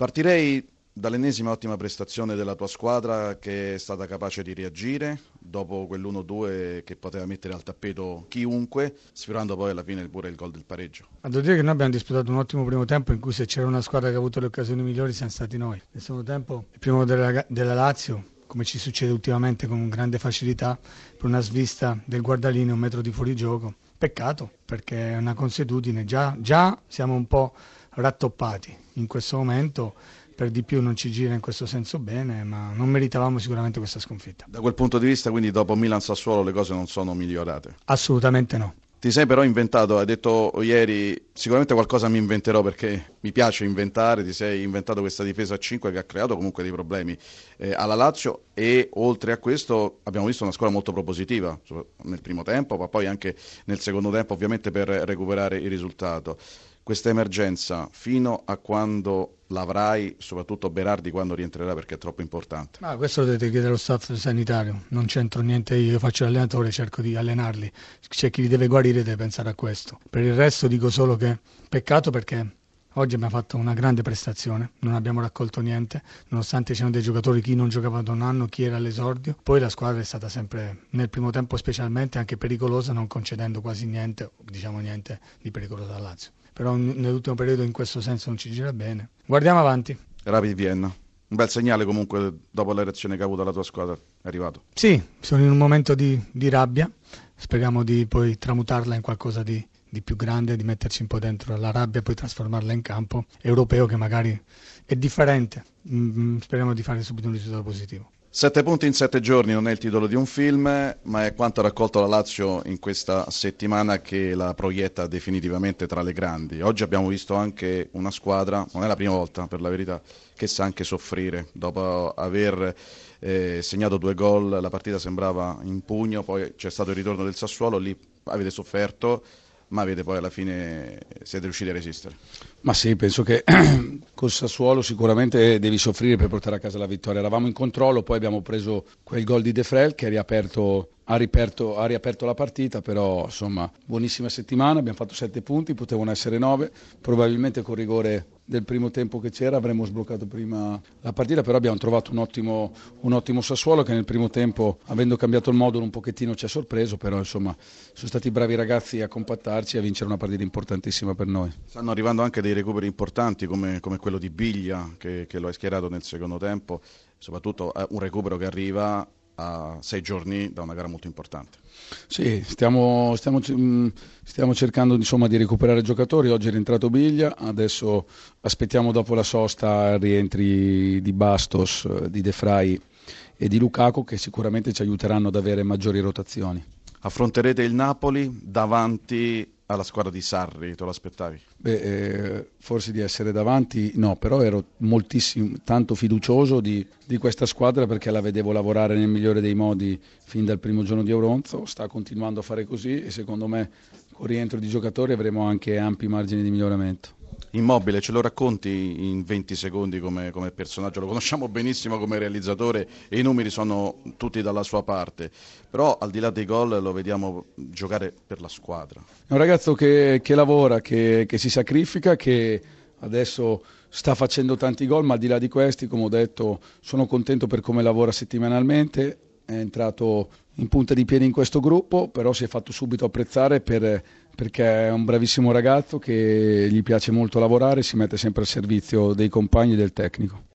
Partirei dall'ennesima ottima prestazione della tua squadra che è stata capace di reagire dopo quell'1-2 che poteva mettere al tappeto chiunque, sfiorando poi alla fine pure il gol del pareggio. Ma devo dire che noi abbiamo disputato un ottimo primo tempo in cui se c'era una squadra che ha avuto le occasioni migliori siamo stati noi. Nel secondo tempo, il primo della, della Lazio, come ci succede ultimamente con grande facilità, per una svista del guardalino un metro di fuorigioco. Peccato perché è una consuetudine, già, già siamo un po' rattoppati in questo momento per di più non ci gira in questo senso bene, ma non meritavamo sicuramente questa sconfitta. Da quel punto di vista, quindi dopo Milan-Sassuolo le cose non sono migliorate? Assolutamente no. Ti sei però inventato, hai detto ieri, sicuramente qualcosa mi inventerò perché mi piace inventare, ti sei inventato questa difesa a 5 che ha creato comunque dei problemi eh, alla Lazio e oltre a questo abbiamo visto una squadra molto propositiva nel primo tempo, ma poi anche nel secondo tempo ovviamente per recuperare il risultato questa emergenza fino a quando l'avrai, soprattutto Berardi quando rientrerà perché è troppo importante? Ma questo lo dovete chiedere allo staff sanitario, non c'entro niente io, io faccio l'allenatore, cerco di allenarli, c'è chi li deve guarire deve pensare a questo. Per il resto dico solo che peccato perché Oggi abbiamo fatto una grande prestazione, non abbiamo raccolto niente, nonostante c'erano dei giocatori, chi non giocava da un anno, chi era all'esordio. Poi la squadra è stata sempre, nel primo tempo specialmente, anche pericolosa, non concedendo quasi niente, diciamo niente di pericoloso al Lazio però nell'ultimo periodo in questo senso non ci gira bene. Guardiamo avanti. Rapid Vienna. Un bel segnale comunque dopo la reazione che ha avuto la tua squadra, è arrivato. Sì, sono in un momento di, di rabbia, speriamo di poi tramutarla in qualcosa di, di più grande, di metterci un po' dentro la rabbia e poi trasformarla in campo europeo che magari è differente. Mm, speriamo di fare subito un risultato positivo. Sette punti in sette giorni non è il titolo di un film, ma è quanto ha raccolto la Lazio in questa settimana che la proietta definitivamente tra le grandi. Oggi abbiamo visto anche una squadra, non è la prima volta per la verità, che sa anche soffrire. Dopo aver eh, segnato due gol la partita sembrava in pugno, poi c'è stato il ritorno del Sassuolo, lì avete sofferto, ma avete poi alla fine siete riusciti a resistere. Ma sì, penso che col Sassuolo sicuramente devi soffrire per portare a casa la vittoria. Eravamo in controllo, poi abbiamo preso quel gol di De Frel che ha riaperto, ha, riaperto, ha riaperto, la partita, però insomma buonissima settimana, abbiamo fatto sette punti, potevano essere nove, probabilmente con rigore del primo tempo che c'era avremmo sbloccato prima la partita, però abbiamo trovato un ottimo, un ottimo Sassuolo che nel primo tempo, avendo cambiato il modulo un pochettino ci ha sorpreso, però insomma sono stati bravi ragazzi a compattarci e a vincere una partita importantissima per noi. Stanno arrivando anche dei recuperi importanti come, come quello di Biglia che, che, lo hai schierato nel secondo tempo, soprattutto un recupero che arriva a sei giorni da una gara molto importante. Sì, stiamo, stiamo, mm, stiamo cercando insomma, di recuperare giocatori, oggi è rientrato Biglia, adesso aspettiamo dopo la sosta rientri di Bastos, di De Frey e di Lukaku che sicuramente ci aiuteranno ad avere maggiori rotazioni. Affronterete il Napoli davanti alla squadra di Sarri, te lo aspettavi? Beh, eh, forse di essere davanti no, però ero moltissimo, tanto fiducioso di, di, questa squadra perché la vedevo lavorare nel migliore dei modi fin dal primo giorno di Auronzo, sta continuando a fare così e secondo me con rientro di giocatori avremo anche ampi margini di miglioramento. Immobile, ce lo racconti in 20 secondi come, come, personaggio, lo conosciamo benissimo come realizzatore e i numeri sono tutti dalla sua parte, però al di là dei gol lo vediamo giocare per la squadra. È un ragazzo che, che lavora, che, che si sacrifica, che adesso sta facendo tanti gol, ma al di là di questi, come ho detto, sono contento per come lavora settimanalmente, è entrato in punta di piedi in questo gruppo, però si è fatto subito apprezzare per, perché è un bravissimo ragazzo che gli piace molto lavorare, si mette sempre al servizio dei compagni e del tecnico.